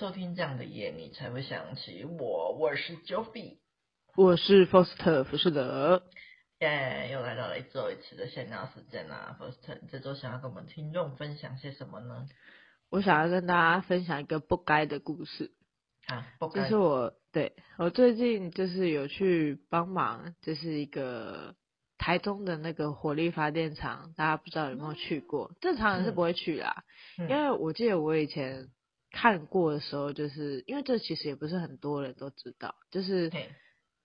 收听这样的夜，你才会想起我。我是 Joffy，我是 Foster 福士德。耶，又来到了一周一次的闲聊时间啦。Foster，你这周想要跟我们听众分享些什么呢？我想要跟大家分享一个不该的故事。啊，不该。就是我对我最近就是有去帮忙，就是一个台中的那个火力发电厂，大家不知道有没有去过？正常人是不会去啦，嗯、因为我记得我以前。看过的时候，就是因为这其实也不是很多人都知道，就是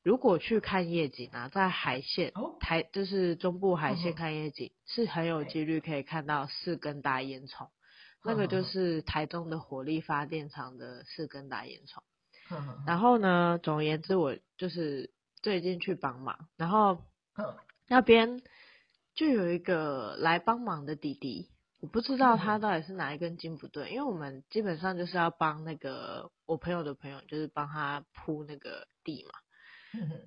如果去看夜景啊，在海线台，就是中部海线看夜景，是很有几率可以看到四根大烟囱，那个就是台中的火力发电厂的四根大烟囱。然后呢，总而言之，我就是最近去帮忙，然后那边就有一个来帮忙的弟弟。我不知道他到底是哪一根筋不对，因为我们基本上就是要帮那个我朋友的朋友，就是帮他铺那个地嘛，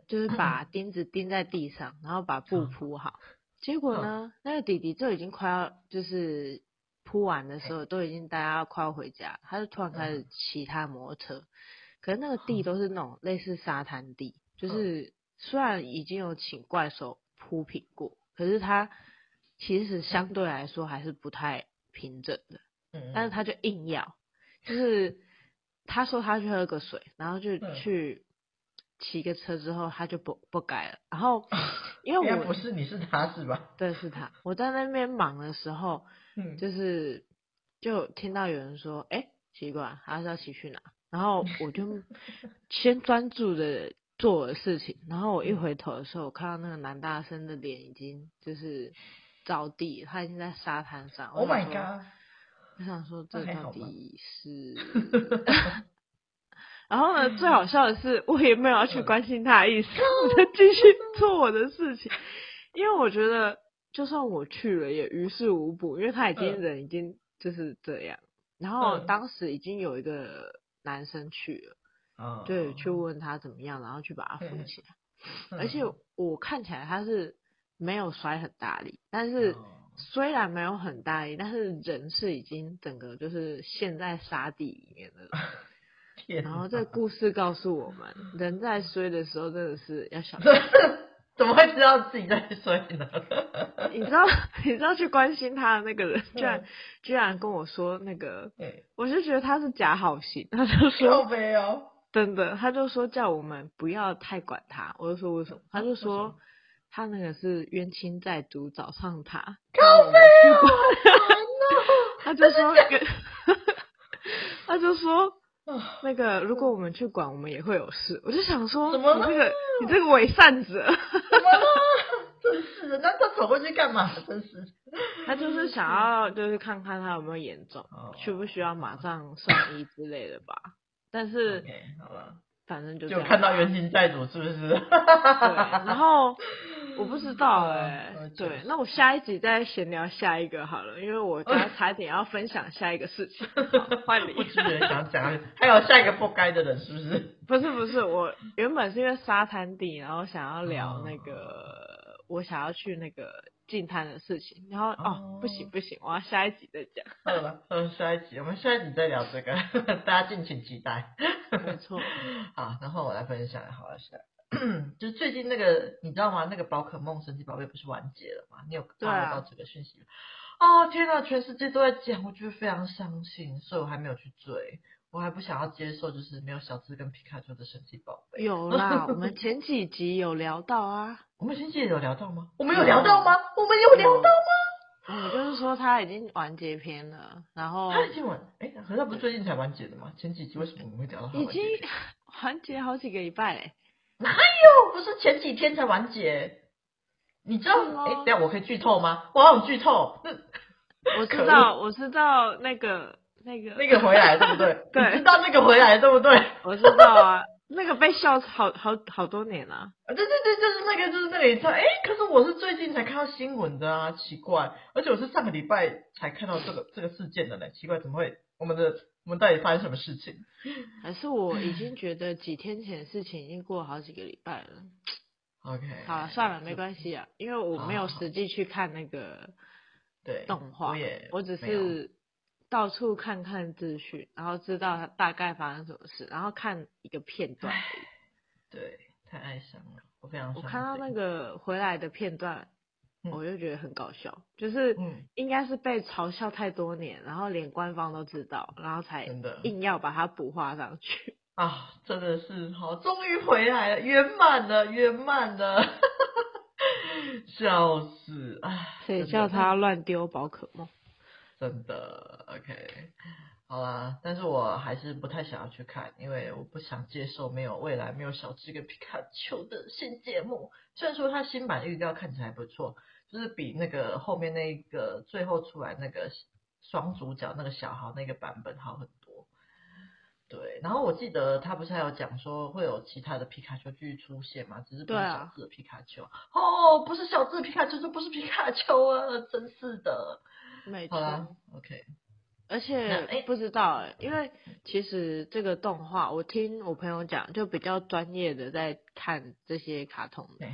就是把钉子钉在地上，然后把布铺好。结果呢，那个弟弟就已经快要就是铺完的时候，都已经大家快要回家，他就突然开始骑他摩托车。可是那个地都是那种类似沙滩地，就是虽然已经有请怪手铺平过，可是他。其实相对来说还是不太平整的，嗯，但是他就硬要，就是他说他去喝个水，然后就去骑个车之后他就不不改了，然后 因为我不是你是他是吧？对，是他。我在那边忙的时候，嗯，就是就听到有人说，哎，奇怪，他是要骑去哪？然后我就 先专注的做我的事情，然后我一回头的时候，我看到那个男大生的脸已经就是。着地，他已经在沙滩上。Oh my god！我想说，这到底是 然后呢，最好笑的是，我也没有要去关心他的意思，我 就继续做我的事情。因为我觉得，就算我去了，也于事无补，因为他已经人已经就是这样。然后当时已经有一个男生去了，对，去问他怎么样，然后去把他扶起来。而且我看起来他是。没有摔很大力，但是虽然没有很大力，但是人是已经整个就是陷在沙地里面的。然后这个故事告诉我们，人在衰的时候真的是要小心。怎么会知道自己在衰呢？你知道，你知道去关心他的那个人，居然居然跟我说那个，我就觉得他是假好心，他就说没有，真的，他就说叫我们不要太管他，我就说为什么？他就说。他那个是冤亲债主找上他，靠北哦，他就说，他就说，那个如果我们去管，我们也会有事。我就想说，怎么你这个你这个伪善者，怎么了？真是的，那他走过去干嘛？真是，他就是想 要就是看看他有没有严重，需不需要马上送医之类的吧。但是，okay, 好了，反正就就看到冤亲债主是不是？对，然后。我不知道哎、欸，对，那我下一集再闲聊下一个好了，因为我刚才差点要分享下一个事情。换你，我只是想讲，还有下一个不该的人是不是？不是不是，我原本是因为沙滩地，然后想要聊那个，哦、我想要去那个进滩的事情，然后哦，哦不行不行，我要下一集再讲。好了，嗯，下一集我们下一集再聊这个，大家敬请期待。没错。好，然后我来分享好了，下。就是最近那个，你知道吗？那个宝可梦神奇宝贝不是完结了吗？你有看到这个讯息吗？啊、哦天哪，全世界都在讲，我觉得非常伤心，所以我还没有去追，我还不想要接受，就是没有小智跟皮卡丘的神奇宝贝。有 啦，我们前几集有聊到啊。我们前几集有聊到吗？我们有聊到吗？我们有聊到吗？嗯，就是说他已经完结篇了，然后他已经完，哎，可是他不是最近才完结的吗？前几集为什么我们会聊到完结？已经 完结好几个礼拜嘞。哪有？不是前几天才完结？你知道？哎、欸，等下我可以剧透吗？我好剧透。我知道，我知道那个那个那个回来对不对？对，知道那个回来对不对？我知道啊，那个被笑好好好多年了。啊，对对对，就是那个，就是那个一次。哎，可是我是最近才看到新闻的啊，奇怪，而且我是上个礼拜才看到这个这个事件的呢，奇怪，怎么会？我们的。我们到底发生什么事情？还是我已经觉得几天前的事情已经过了好几个礼拜了。OK，好了，算了，没关系啊，因为我没有实际去看那个对动画，我也我只是到处看看资讯，然后知道他大概发生什么事，然后看一个片段。对，太哀伤了，我非常。我看到那个回来的片段，嗯、我就觉得很搞笑，就是应该是被嘲笑太多年，然后连官方都知道，然后才硬要把它补画上去。啊，真的是好，终于回来了，圆满了，圆满了，笑死！哎，谁叫他乱丢宝可梦？真的，OK，好啦，但是我还是不太想要去看，因为我不想接受没有未来、没有小智跟皮卡丘的新节目。虽然说它新版预告看起来不错，就是比那个后面那个最后出来那个双主角那个小豪那个版本好很多。对，然后我记得他不是还有讲说会有其他的皮卡丘继续出现吗？只是不是小智的皮卡丘。啊、哦，不是小智的皮卡丘就不是皮卡丘啊，真是的。没错，OK，而且不知道哎，因为其实这个动画，我听我朋友讲，就比较专业的在看这些卡通的，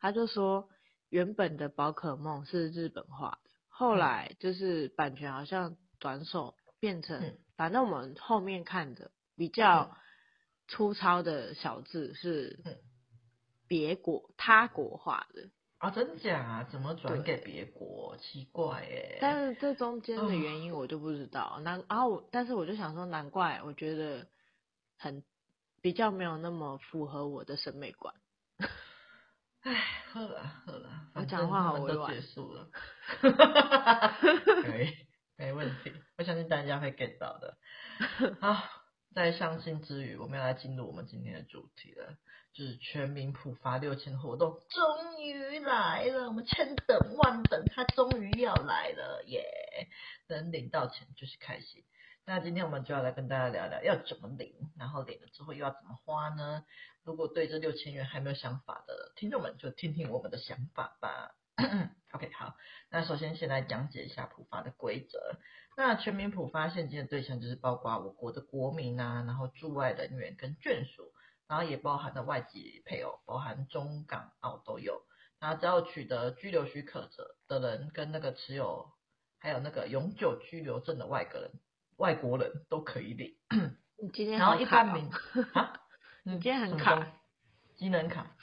他就说原本的宝可梦是日本画的，后来就是版权好像转手变成，反正我们后面看的比较粗糙的小字是别国他国画的。啊，真假啊？怎么转给别国？奇怪耶！但是这中间的原因我就不知道。难、哦，然后我，但是我就想说，难怪我觉得很比较没有那么符合我的审美观。唉，好了好了，我讲话好委婉。结束了。可以，没问题。我相信大家会 get 到的。好，在伤心之余，我们要来进入我们今天的主题了。就是全民普发六千活动终于来了，我们千等万等，它终于要来了耶！能领到钱就是开心。那今天我们就要来跟大家聊聊要怎么领，然后领了之后又要怎么花呢？如果对这六千元还没有想法的听众们，就听听我们的想法吧。OK，好，那首先先来讲解一下普发的规则。那全民普发现金的对象就是包括我国的国民啊，然后驻外人员跟眷属。然后也包含了外籍配偶，包含中港澳都有。然后只要取得居留许可者的人，跟那个持有还有那个永久居留证的外国人，外国人都可以领。你今天、哦、然后一般民啊，你今天很卡，机能卡。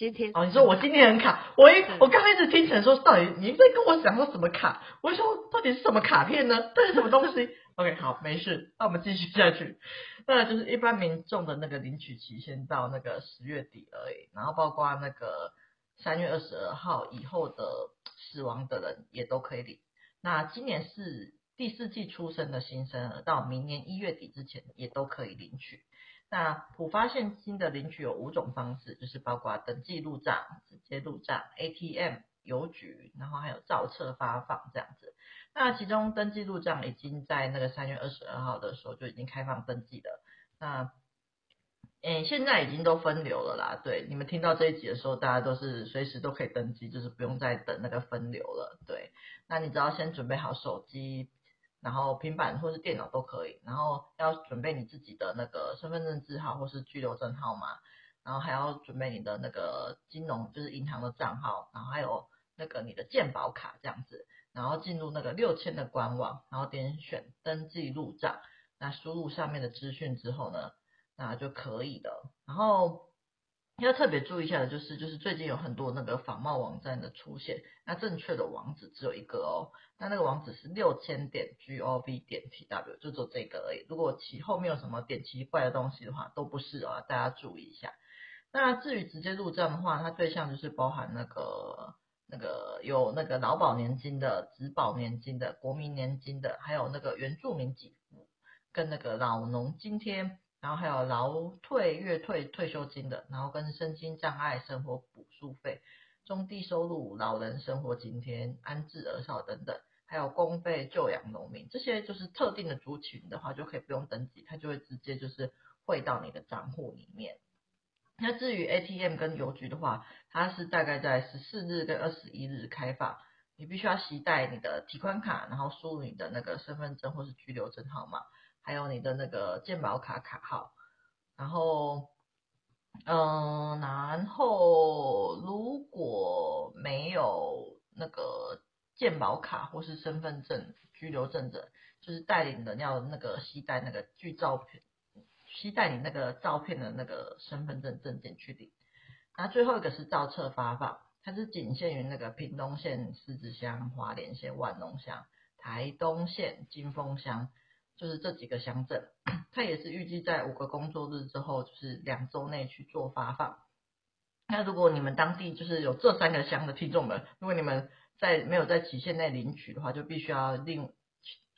今天哦，你说我今天很卡，我一我刚开始听起来说，到底你在跟我讲说什么卡？我说到底是什么卡片呢？这是什么东西？OK，好，没事，那我们继续下去。那就是一般民众的那个领取期限到那个十月底而已，然后包括那个三月二十二号以后的死亡的人也都可以领。那今年是第四季出生的新生儿，到明年一月底之前也都可以领取。那普发现金的领取有五种方式，就是包括登记入账、直接入账、ATM、邮局，然后还有照册发放这样子。那其中登记入账已经在那个三月二十二号的时候就已经开放登记了。那，诶，现在已经都分流了啦。对，你们听到这一集的时候，大家都是随时都可以登记，就是不用再等那个分流了。对，那你只要先准备好手机，然后平板或是电脑都可以，然后要准备你自己的那个身份证字号或是居留证号码，然后还要准备你的那个金融就是银行的账号，然后还有那个你的健保卡这样子。然后进入那个六千的官网，然后点选登记入账，那输入上面的资讯之后呢，那就可以了。然后要特别注意一下的就是，就是最近有很多那个仿冒网站的出现，那正确的网址只有一个哦，那那个网址是六千点 gov 点 tw，就做这个而已。如果其后面有什么点奇怪的东西的话，都不是哦，大家注意一下。那至于直接入账的话，它对象就是包含那个。那个有那个劳保年金的、职保年金的、国民年金的，还有那个原住民给付跟那个老农津贴，然后还有劳退、月退、退休金的，然后跟身心障碍生活补助费、中低收入老人生活津贴、安置儿少等等，还有公费救养农民，这些就是特定的族群的话，就可以不用登记，它就会直接就是汇到你的账户里面。那至于 ATM 跟邮局的话，它是大概在十四日跟二十一日开放，你必须要携带你的提款卡，然后输入你的那个身份证或是居留证号码，还有你的那个健保卡卡号，然后，嗯，然后如果没有那个健保卡或是身份证、居留证者，就是带领人要那个携带那个具照片，携带你那个照片的那个身份证证件去领。那最后一个是照册发放，它是仅限于那个屏东县狮子乡、花莲县万隆乡、台东县金峰乡，就是这几个乡镇。它也是预计在五个工作日之后，就是两周内去做发放。那如果你们当地就是有这三个乡的听众们，如果你们在没有在期限内领取的话，就必须要另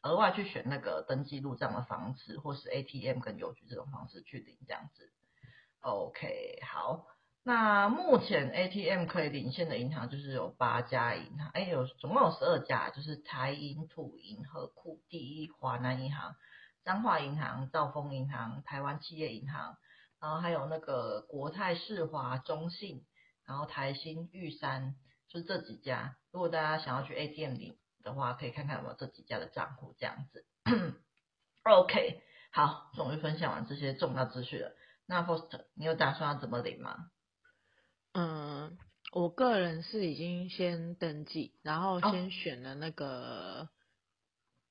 额外去选那个登记入账的方式，或是 ATM 跟邮局这种方式去领这样子。OK，好，那目前 ATM 可以领现的银行就是有八家银行，哎，有总共有十二家，就是台银、土银、和库、第一、华南银行、彰化银行、兆丰银行、台湾企业银行。然后还有那个国泰世华、中信，然后台新、玉山，就是这几家。如果大家想要去 ATM 领的话，可以看看有没有这几家的账户这样子。OK，好，终于分享完这些重要资讯了。那 Faust，你有打算要怎么领吗？嗯，我个人是已经先登记，然后先选了那个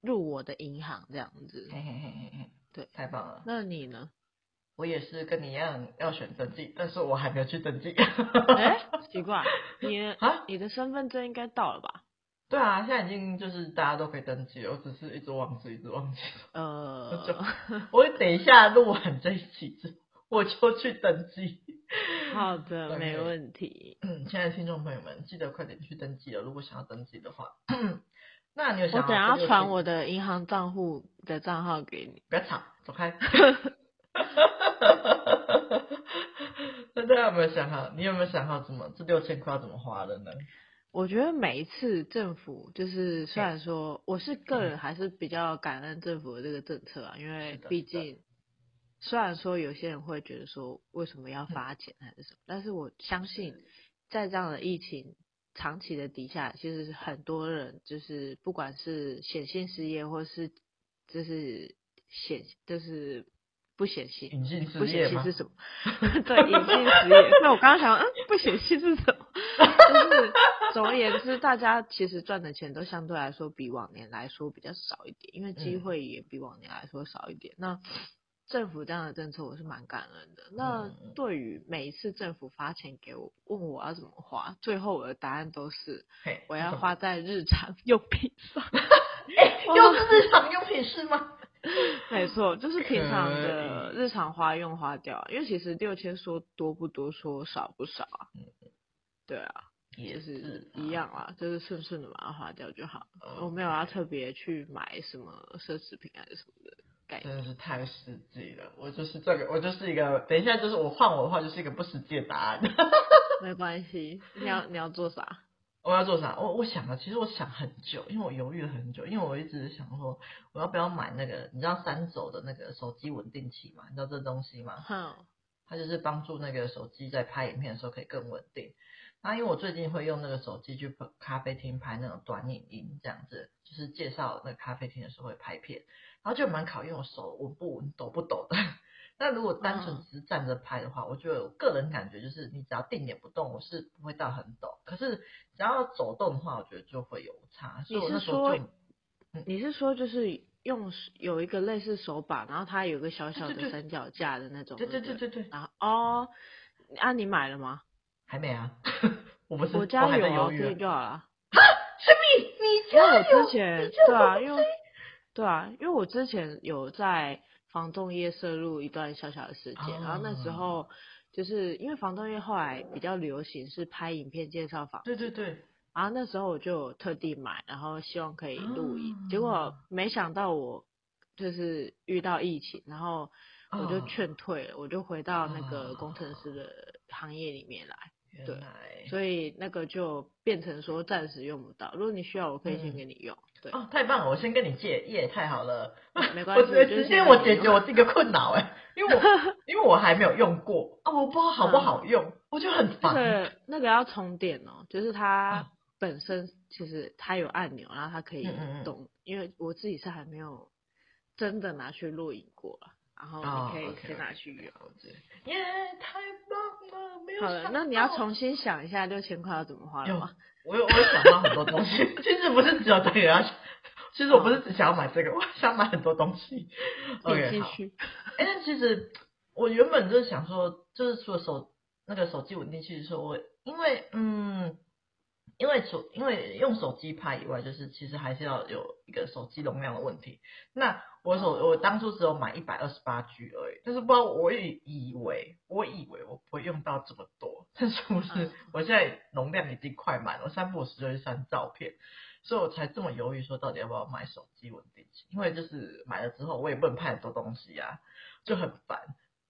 入我的银行这样子。嘿嘿嘿嘿嘿，对，太棒了。那你呢？我也是跟你一样要选登记，但是我还没有去登记。哎、欸，奇怪，你啊，你的身份证应该到了吧？对啊，现在已经就是大家都可以登记了，我只是一直忘记，一直忘记。呃，我等一下录完这一期之后，我就去登记。好的，没问题。嗯，亲爱的听众朋友们，记得快点去登记了。如果想要登记的话，那你有想要？我等下传我的银行账户的账号给你。不要吵，走开。那大家有没有想好？你有没有想好怎么这六千块要怎么花的呢？我觉得每一次政府就是虽然说我是个人还是比较感恩政府的这个政策啊，因为毕竟虽然说有些人会觉得说为什么要发钱还是什么，但是我相信在这样的疫情长期的底下，其实很多人就是不管是显性失业或是就是显就是。不显性，不显性是什么？对，隐性失业。那我刚刚想，嗯，不显性是什么？就是总而言之，大家其实赚的钱都相对来说比往年来说比较少一点，因为机会也比往年来说少一点。嗯、那政府这样的政策，我是蛮感恩的。那对于每一次政府发钱给我，问我要怎么花，最后我的答案都是，我要花在日常 用品上。欸、又是日常用品是吗？没错，就是平常的日常花用花掉，因为其实六千说多不多，说少不少啊。嗯，对啊，也是一样啊，就是顺顺的把它花掉就好。我没有要特别去买什么奢侈品还是什么的概念。真的是太实际了，我就是这个，我就是一个，等一下就是我换我的话，就是一个不实际的答案。没关系，你要你要做啥？我要做啥？我我想了，其实我想很久，因为我犹豫了很久，因为我一直想说，我要不要买那个，你知道三轴的那个手机稳定器吗？你知道这东西吗？嗯。它就是帮助那个手机在拍影片的时候可以更稳定。那因为我最近会用那个手机去咖啡厅拍那种短影音，这样子，就是介绍那个咖啡厅的时候会拍片，然后就蛮考验我手稳不稳、抖不抖的。那如果单纯只是站着拍的话，我觉得我个人感觉就是你只要定点不动，我是不会到很抖。可是只要走动的话，我觉得就会有差。所以我那时候就，你是说就是用有一个类似手把，然后它有个小小的三脚架的那种？对对对对对。然后哦，啊，你买了吗？还没啊，我不是我家有啊，可以就好了。哈？是你？你家有？因为我之前对啊，因为对啊，因为我之前有在。防冻液摄入一段小小的时间，哦、然后那时候就是因为防冻液后来比较流行是拍影片介绍房，对对对，然后那时候我就特地买，然后希望可以录影，哦、结果没想到我就是遇到疫情，然后我就劝退了，哦、我就回到那个工程师的行业里面来，哦、对，所以那个就变成说暂时用不到，如果你需要，我可以先给你用。嗯对哦，太棒了！我先跟你借，耶，太好了，没 关系，我直接我解决我这个困扰哎，因为我 因为我还没有用过啊，我不知道好不好用，嗯、我就很烦。对，那个要充电哦，就是它本身其实它有按钮，然后它可以动，因为我自己是还没有真的拿去录影过，然后你可以先拿去用。耶、哦 okay，太棒了！没有好了，那你要重新想一下六千块要怎么花了吗？我有我有想到很多东西，其实不是只有这个，其实我不是只想要买这个，我想买很多东西。OK，继续。哎，但其实我原本就是想说，就是除了手那个手机稳定器的时候，我因为嗯。因为手，因为用手机拍以外，就是其实还是要有一个手机容量的问题。那我手我当初只有买一百二十八 G 而已，但是不知道我以以为我以为我不会用到这么多，但是不是？我现在容量已经快满了，我三不五时就会删照片，所以我才这么犹豫说到底要不要买手机稳定器。因为就是买了之后，我也不能拍很多东西啊，就很烦。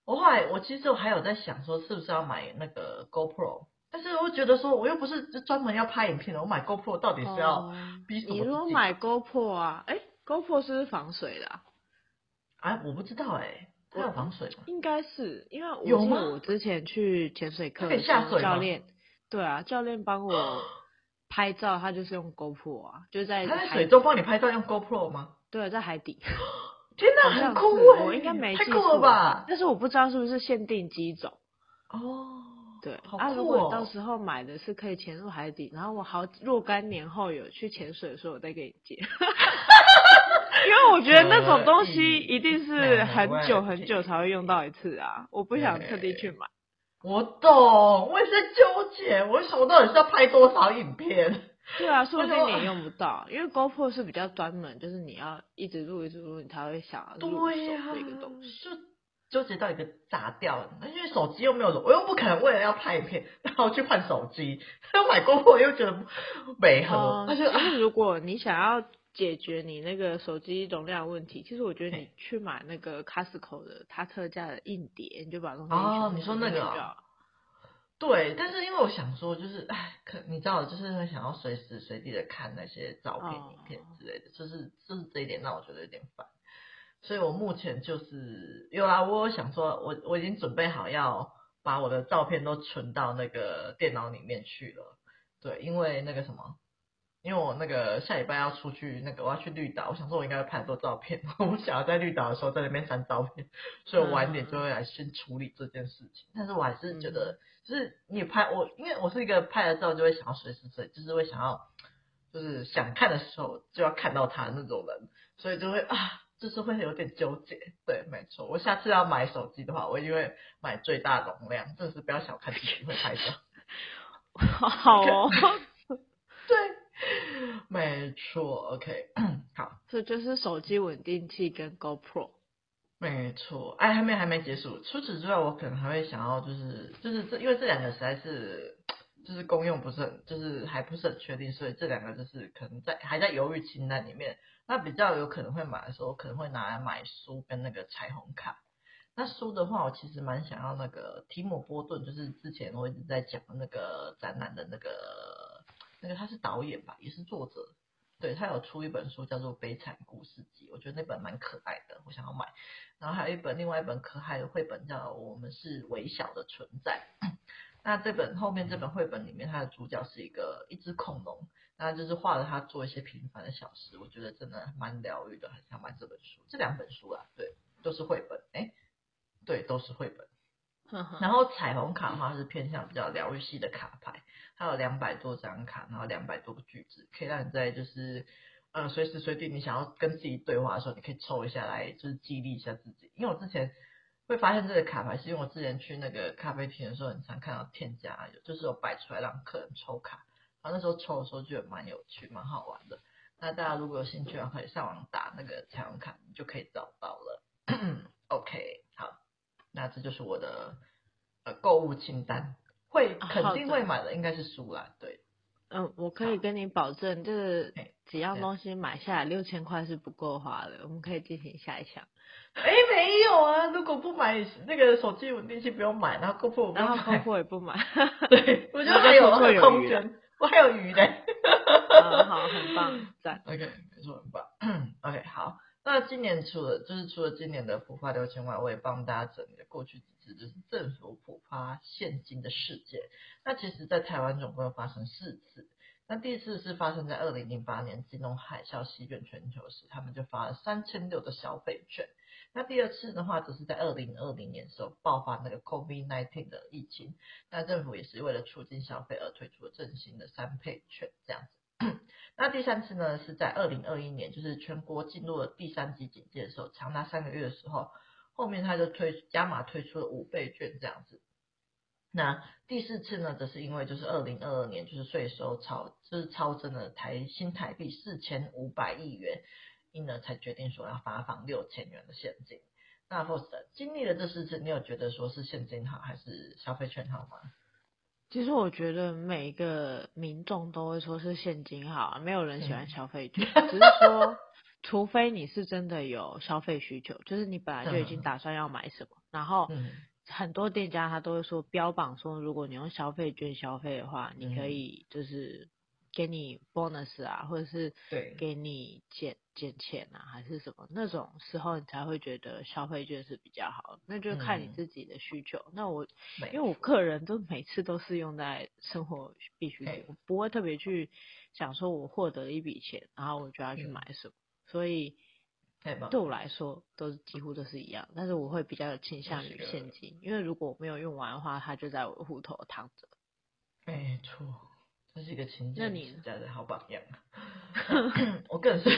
我后来我其实我还有在想说，是不是要买那个 GoPro。但是我觉得说，我又不是专门要拍影片的，我买 GoPro 到底是要逼什么？你如果买 GoPro 啊，哎，GoPro 是不是防水的啊？啊，我不知道哎、欸，它有防水吗？应该是，因为我有吗？我之前去潜水课，可以下水吗？教练，对啊，教练帮我拍照，他就是用 GoPro 啊，就在他在水中帮你拍照用 GoPro 吗？对，在海底。天哪，很酷哎！我应该没记错，吧？但是我不知道是不是限定机种哦。对，哦、啊，如果到时候买的是可以潜入海底，然后我好若干年后有去潜水的时候，我再给你借。因为我觉得那种东西一定是很久很久才会用到一次啊，我不想特地去买。我懂，我也是在纠结，我想我到底是要拍多少影片？对啊，说不定你也用不到，因为 GoPro 是比较专门，就是你要一直录一直录，你才会想要入手的一个东西。纠结到一个砸掉了，因为手机又没有，我又不可能为了要拍影片，然后去换手机。又买过后又觉得没合。但、嗯、是如果你想要解决你那个手机容量问题，其实我觉得你去买那个 Costco 的它特价的硬碟，你就把东西哦，你说那个、哦，对，但是因为我想说，就是哎，可你知道，就是会想要随时随地的看那些照片、影片之类的，哦、就是就是这一点让我觉得有点烦。所以我目前就是有啦，我有想说，我我已经准备好要把我的照片都存到那个电脑里面去了。对，因为那个什么，因为我那个下礼拜要出去，那个我要去绿岛，我想说我应该会拍很多照片，我不想要在绿岛的时候在那边删照片，所以我晚点就会来先处理这件事情。但是我还是觉得，就是你拍我，因为我是一个拍了照就会想要随时随，就是会想要，就是想看的时候就要看到他那种人，所以就会啊。就是会有点纠结，对，没错。我下次要买手机的话，我一定会买最大容量，真的是不要小看自己会拍照。好哦，对，没错，OK，好。这就是手机稳定器跟 GoPro。没错，哎，还没还没结束。除此之外，我可能还会想要，就是就是这，因为这两个实在是就是功用不是很，就是还不是很确定，所以这两个就是可能在还在犹豫清单里面。那比较有可能会买的时候，可能会拿来买书跟那个彩虹卡。那书的话，我其实蛮想要那个提姆波顿，就是之前我一直在讲的那个展览的那个那个他是导演吧，也是作者。对，他有出一本书叫做《悲惨故事集》，我觉得那本蛮可爱的，我想要买。然后还有一本另外一本可爱的绘本叫《我们是微小的存在》。那这本后面这本绘本里面，它的主角是一个一只恐龙。那就是画了他做一些平凡的小事，我觉得真的蛮疗愈的，很想买这本书。这两本书啊，对，都是绘本，哎，对，都是绘本。然后彩虹卡的话是偏向比较疗愈系的卡牌，它有两百多张卡，然后两百多个句子，可以让你在就是呃随时随地你想要跟自己对话的时候，你可以抽一下来，就是激励一下自己。因为我之前会发现这个卡牌，是因为我之前去那个咖啡厅的时候，很常看到店家有，就是有摆出来让客人抽卡。然后那时候抽的时候觉得蛮有趣，蛮好玩的。那大家如果有兴趣的话，可以上网打那个彩虹卡，你就可以找到了。OK，好，那这就是我的呃购物清单，会肯定会买的应该是书啦。对，嗯，我可以跟你保证，就是几样东西买下来六千块是不够花的。我们可以进行下一项。哎，没有啊，如果不买那个手机稳定器不用买，然后 GoPro 然后 GoPro 也不买，对，我觉得还有空间。我还有鱼嘞，嗯，好，很棒，赞。OK，没错，很棒。OK，好。那今年除了就是除了今年的普发六千万，我也帮大家整理了过去几次就是政府普发现金的事件。那其实，在台湾总共有发生四次。那第一次是发生在二零零八年金融海啸席卷全球时，他们就发了三千六的消费券。那第二次的话，则是在二零二零年时候爆发那个 COVID-19 的疫情，那政府也是为了促进消费而推出了振兴的三倍券这样子。那第三次呢，是在二零二一年，就是全国进入了第三级警戒的时候，长达三个月的时候，后面他就推加码推出了五倍券这样子。那第四次呢，则是因为就是二零二二年就是税收超就是超增了台新台币四千五百亿元，因而才决定说要发放六千元的现金。那 Faust 经历了这四次，你有觉得说是现金好还是消费券好吗？其实我觉得每一个民众都会说是现金好，没有人喜欢消费。券，嗯、只是说，除非你是真的有消费需求，就是你本来就已经打算要买什么，嗯、然后很多店家他都会说标榜说，如果你用消费券消费的话，你可以就是。给你 bonus 啊，或者是给你减减钱啊，还是什么那种时候，你才会觉得消费券是比较好。那就看你自己的需求。嗯、那我因为我个人都每次都是用在生活必需品，我不会特别去想说我获得一笔钱，然后我就要去买什么。嗯、所以对我来说都是几乎都是一样。但是我会比较倾向于现金，因为如果我没有用完的话，它就在我的户头躺着。没错。这是一个勤俭持家的好榜样。你我个人是，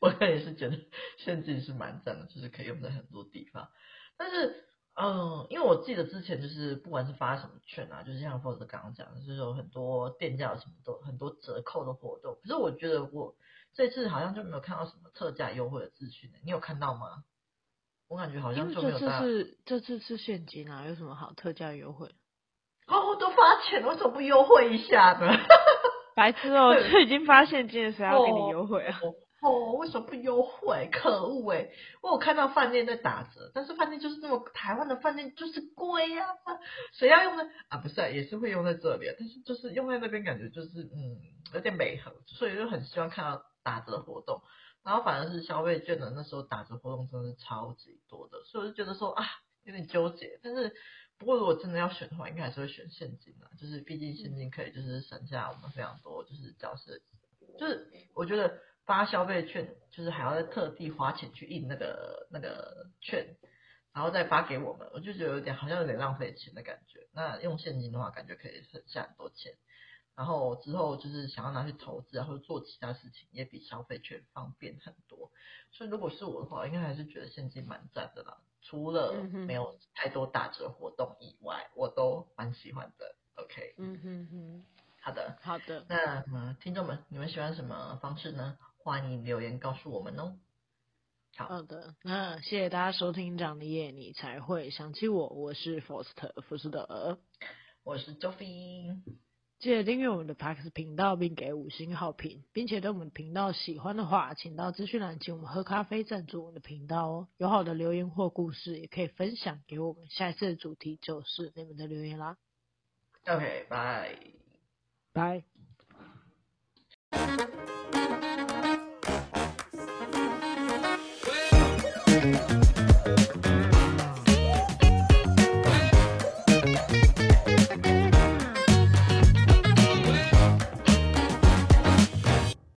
我个人也是觉得现金是蛮赞的，就是可以用在很多地方。但是，嗯，因为我记得之前就是不管是发什么券啊，就是像 Faust 刚刚讲的，就是有很多店家有什么都很多折扣的活动。可是我觉得我这次好像就没有看到什么特价优惠的资讯，你有看到吗？我感觉好像就没有。这次是这次是现金啊，有什么好特价优惠？哦，都发钱了，为什么不优惠一下呢？白痴哦，就已经发现金了，谁要给你优惠啊？哦，哦，为什么不优惠？可恶哎！我有看到饭店在打折，但是饭店就是那么台湾的饭店就是贵呀，谁要用呢？啊，不是、啊，也是会用在这里，但是就是用在那边感觉就是嗯有点美和，所以就很希望看到打折活动。然后反而是消费券的那时候打折活动真的是超级多的，所以我就觉得说啊有点纠结，但是。不过如果真的要选的话，应该还是会选现金啦。就是毕竟现金可以就是省下我们非常多就是交税，就是我觉得发消费券就是还要再特地花钱去印那个那个券，然后再发给我们，我就觉得有点好像有点浪费钱的感觉。那用现金的话，感觉可以省下很多钱，然后之后就是想要拿去投资，然后做其他事情也比消费券方便很多。所以如果是我的话，应该还是觉得现金蛮赞的啦。除了没有太多打折活动以外，我都蛮喜欢的。OK，嗯哼哼，好的，好的。那嗯，听众们，你们喜欢什么方式呢？欢迎留言告诉我们哦。好，好的，那谢谢大家收听《长的夜你才会想起我》，我是 Faust 福斯德，我是 Joffy。记得订阅我们的 Parks 频道，并给五星好评，并且对我们的频道喜欢的话，请到资讯栏请我们喝咖啡赞助我们的频道哦。有好的留言或故事，也可以分享给我们。下一次的主题就是你们的留言啦。OK，拜拜。